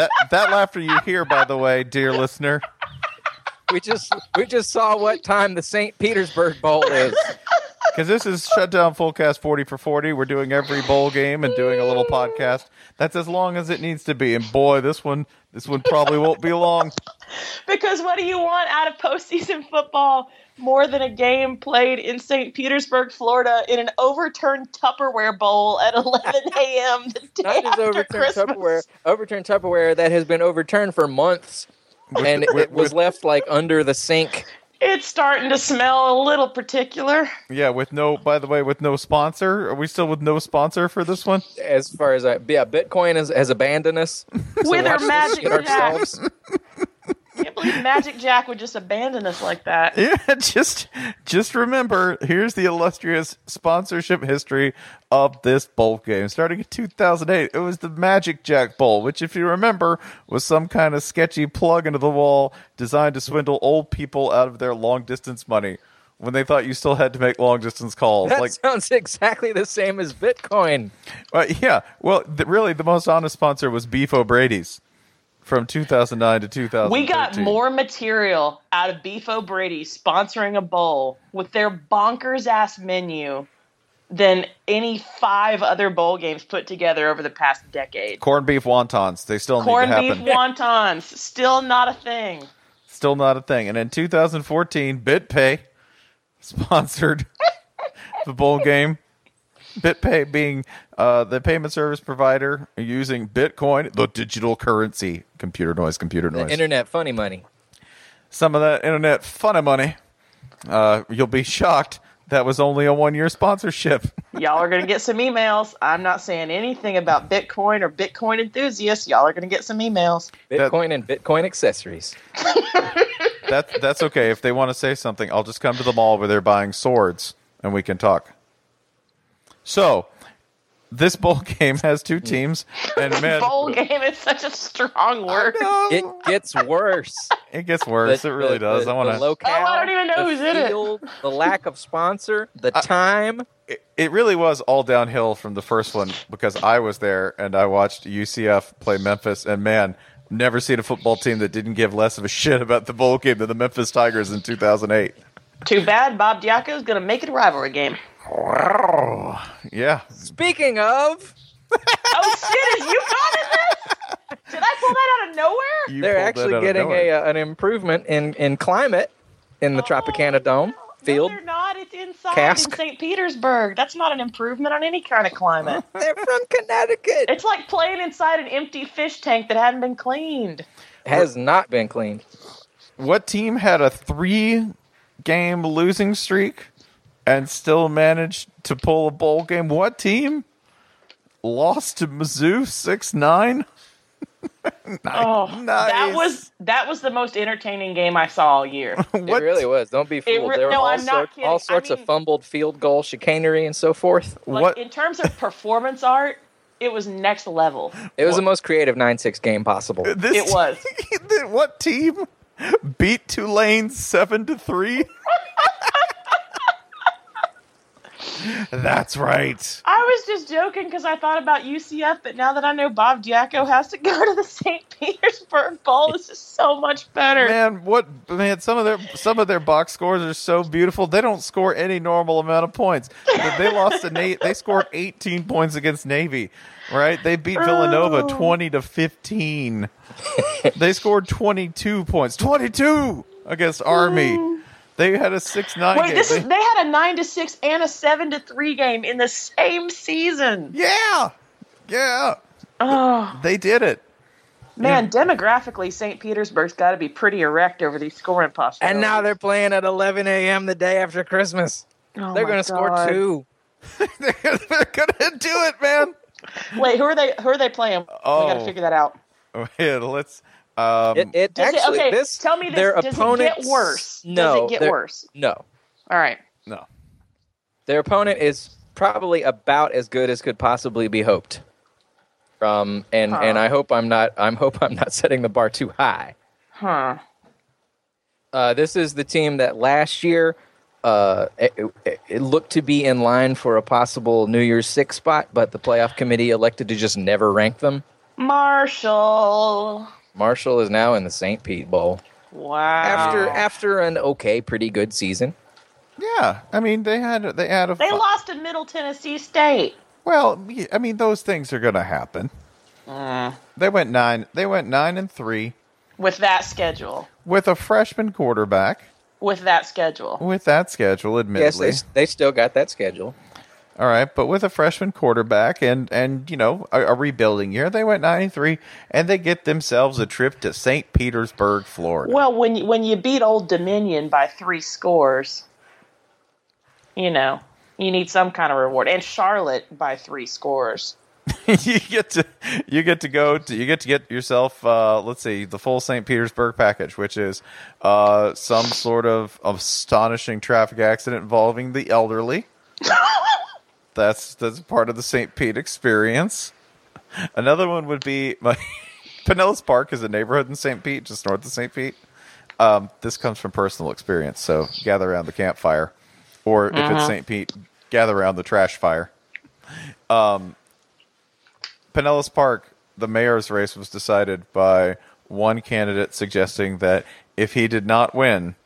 That that laughter you hear, by the way, dear listener. We just we just saw what time the St. Petersburg Bowl is. Because this is Shutdown Fullcast 40 for 40. We're doing every bowl game and doing a little podcast. That's as long as it needs to be. And boy, this one this one probably won't be long. because what do you want out of postseason football more than a game played in St. Petersburg, Florida, in an overturned Tupperware bowl at 11 a.m. the day Not after overturned Christmas? Tupperware, overturned Tupperware that has been overturned for months, and it was left like under the sink. It's starting to smell a little particular. Yeah, with no, by the way, with no sponsor. Are we still with no sponsor for this one? As far as I, yeah, Bitcoin has, has abandoned us. So With our magic shit ourselves. I can't believe Magic Jack would just abandon us like that. Yeah, just just remember, here's the illustrious sponsorship history of this bowl game. Starting in 2008, it was the Magic Jack Bowl, which, if you remember, was some kind of sketchy plug into the wall designed to swindle old people out of their long distance money when they thought you still had to make long distance calls. That like, sounds exactly the same as Bitcoin. uh, yeah, well, the, really, the most honest sponsor was Beef O'Brady's from 2009 to 2013. We got more material out of Beef O'Brady sponsoring a bowl with their bonkers ass menu than any five other bowl games put together over the past decade. corned beef wontons. They still Corned need to beef wontons, still not a thing. Still not a thing. And in 2014, BitPay sponsored the bowl game. BitPay being uh, the payment service provider using Bitcoin, the digital currency. Computer noise, computer The noise. internet funny money. Some of that internet funny money. Uh, you'll be shocked. That was only a one year sponsorship. Y'all are going to get some emails. I'm not saying anything about Bitcoin or Bitcoin enthusiasts. Y'all are going to get some emails. Bitcoin and Bitcoin accessories. That's that's okay. If they want to say something, I'll just come to the mall where they're buying swords and we can talk. So, this bowl game has two teams, and man, Bowl game is such a strong word. It gets worse. it gets worse. The- it really the- does. the- I want to. locale, Oh, I don't even know the who's in it. The lack of sponsor, the time. It, it really was all downhill from the first one because I was there and I watched UCF play Memphis, and man, never seen a football team that didn't give less of a shit about the bowl game than the Memphis Tigers in 2008. Too bad Bob Diaco is going to make it a rivalry game. Yeah, Speaking of, Oh shit! Is UConn in this? Did I pull that out of nowhere? you they're actually getting nowhere. a uh, an improvement in in climate in the Tropicana Dome No, field. they're not. It's inside cask. in St. Petersburg. That's not an improvement on any kind of climate. They're from Connecticut. It's like playing inside an empty fish tank that hadn't been cleaned. Has not been cleaned. What team had a three game losing streak and still managed to pull a bowl game? What team lost to Mizzou six nine? Oh, nice. that was that was the most entertaining game I saw all year. It really was. Don't be fooled. re- there were no, all, I'm not sorts, kidding. all I sorts of fumbled field goal chicanery and so forth. Like in terms of performance art, it was next level. It was the most creative 9 6 game possible. This It was. what team beat Tulane seven to three? That's right. I was just joking because I thought about UCF, but now that I know Bob Diaco has to go to the St. Petersburg Bowl, this is so much better. Man, what man? Some of their some of their box scores are so beautiful. They don't score any normal amount of points. They lost to Nate. They scored 18 points against Navy. Right? They beat oh. Villanova Oh. 20 to 15. they scored 22 points. 22 against Army. Oh. They had a six nine. Wait, game. this They- is they had a nine to six and a seven to three game in the same season. Yeah, yeah. Oh They did it. man, demographically, St. Petersburg's got to be pretty erect over these scoring possibilities. And now they're playing at 11 a.m. the day after Christmas. Oh they're going to score two. They're gonna do it, man. Wait, who are they? Who are they playing? Oh. we got Oh. to figure that out. Yeah, let's. Um, It, it Does it- actually okay, this tell me this, Their does it get worse? Does No, it get worse? No, All right. no. their opponent is probably about as good as could possibly be hoped. Um, and and I hope I'm not. I'm hope I'm not setting the bar too high. Huh. Uh, this is the team that last year uh, it, it- it looked to be in line for a possible New Year's Six spot, but the playoff committee elected to just never rank them. Marshall. Marshall is now in the St. Pete Bowl Wow. after after an okay, pretty good season. Yeah, I mean they had they had a they lost to Middle Tennessee State. well. I mean those things are gonna happen. Mm. They went nine. They went nine and three With that schedule. with a freshman quarterback. With that schedule. With that schedule, Yes, admittedly. they, they still got that schedule. All right, but with a freshman quarterback and and you know a, a rebuilding year, they went nine and three, and they get themselves a trip to St. Petersburg, Florida. Well, when you, when you beat Old Dominion by three scores, you know you need some kind of reward. And Charlotte by three scores. you get to you get to go to you get to get yourself uh, let's see the full St. Petersburg package, which is uh, some sort of astonishing traffic accident involving the elderly. that's that's part of the St. Pete experience. Another one would be my Pinellas Park is a neighborhood in St. Pete, just north of St. Pete. Um, this comes from personal experience, so gather around the campfire, or if it's Mhm. St. Pete, gather around the trash fire. Um, Pinellas Park, the mayor's race was decided by one candidate suggesting that if he did not win,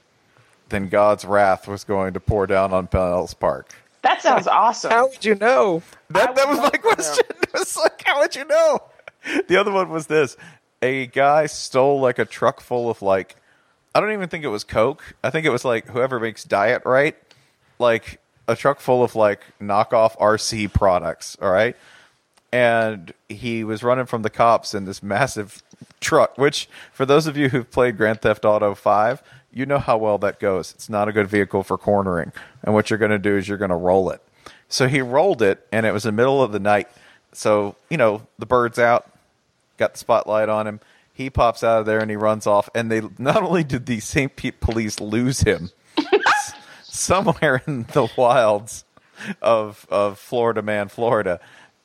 then God's wrath was going to pour down on Pinellas Park. That sounds awesome. How would you know? That that was my question. It was like, how would you know? The other one was this: a guy stole like a truck full of like, I don't even think it was Coke. I think it was like whoever makes Diet Right, like a truck full of like knockoff RC products. All right, and he was running from the cops in this massive truck. Which, for those of you who've played Grand Theft Auto Five, you know how well that goes. It's not a good vehicle for cornering. And what you're going to do is you're going to roll it. So he rolled it, and it was the middle of the night. So you know the bird's out, got the spotlight on him. He pops out of there and he runs off. And they not only did the St. Pete police lose him somewhere in the wilds of of Florida Man, Florida.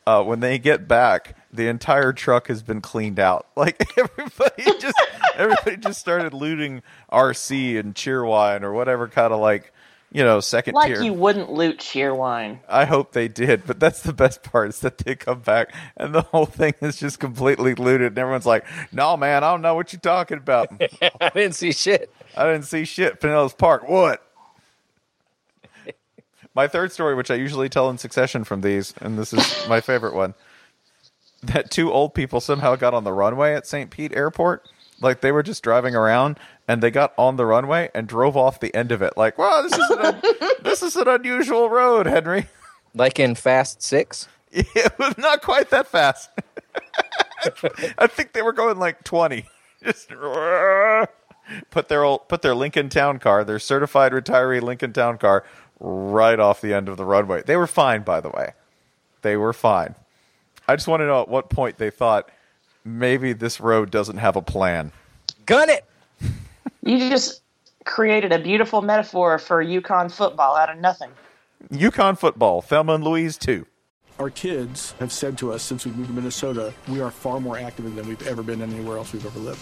Uh, when they get back, the entire truck has been cleaned out. Like everybody just everybody just started looting RC and Cheerwine or whatever kind of like you know second like tier. you wouldn't loot Cheerwine. I hope they did, but that's the best part is that they come back and the whole thing is just completely looted, and everyone's like, "No, man, I don't know what you're talking about. I didn't see shit. I didn't see shit." Pinellas Park, what? My third story, which I usually tell in succession from these, and this is my favorite one, that two old people somehow got on the runway at St. Pete Airport Like they were just driving around and they got on the runway and drove off the end of it. Like, wow, this is an, this is an unusual road, Henry. Like in Fast Six. It was not quite that fast. I think they were going like twenty. Just put their old, put their Lincoln Town car, their certified retiree Lincoln Town car, right off the end of the runway. They were fine, by the way. They were fine. I just want to know at what point they thought maybe this road doesn't have a plan. Gun it. You just created a beautiful metaphor for UConn football out of nothing. UConn football, Thelma and Louise too. Our kids have said to us since we moved to Minnesota, we are far more active than we've ever been anywhere else we've ever lived.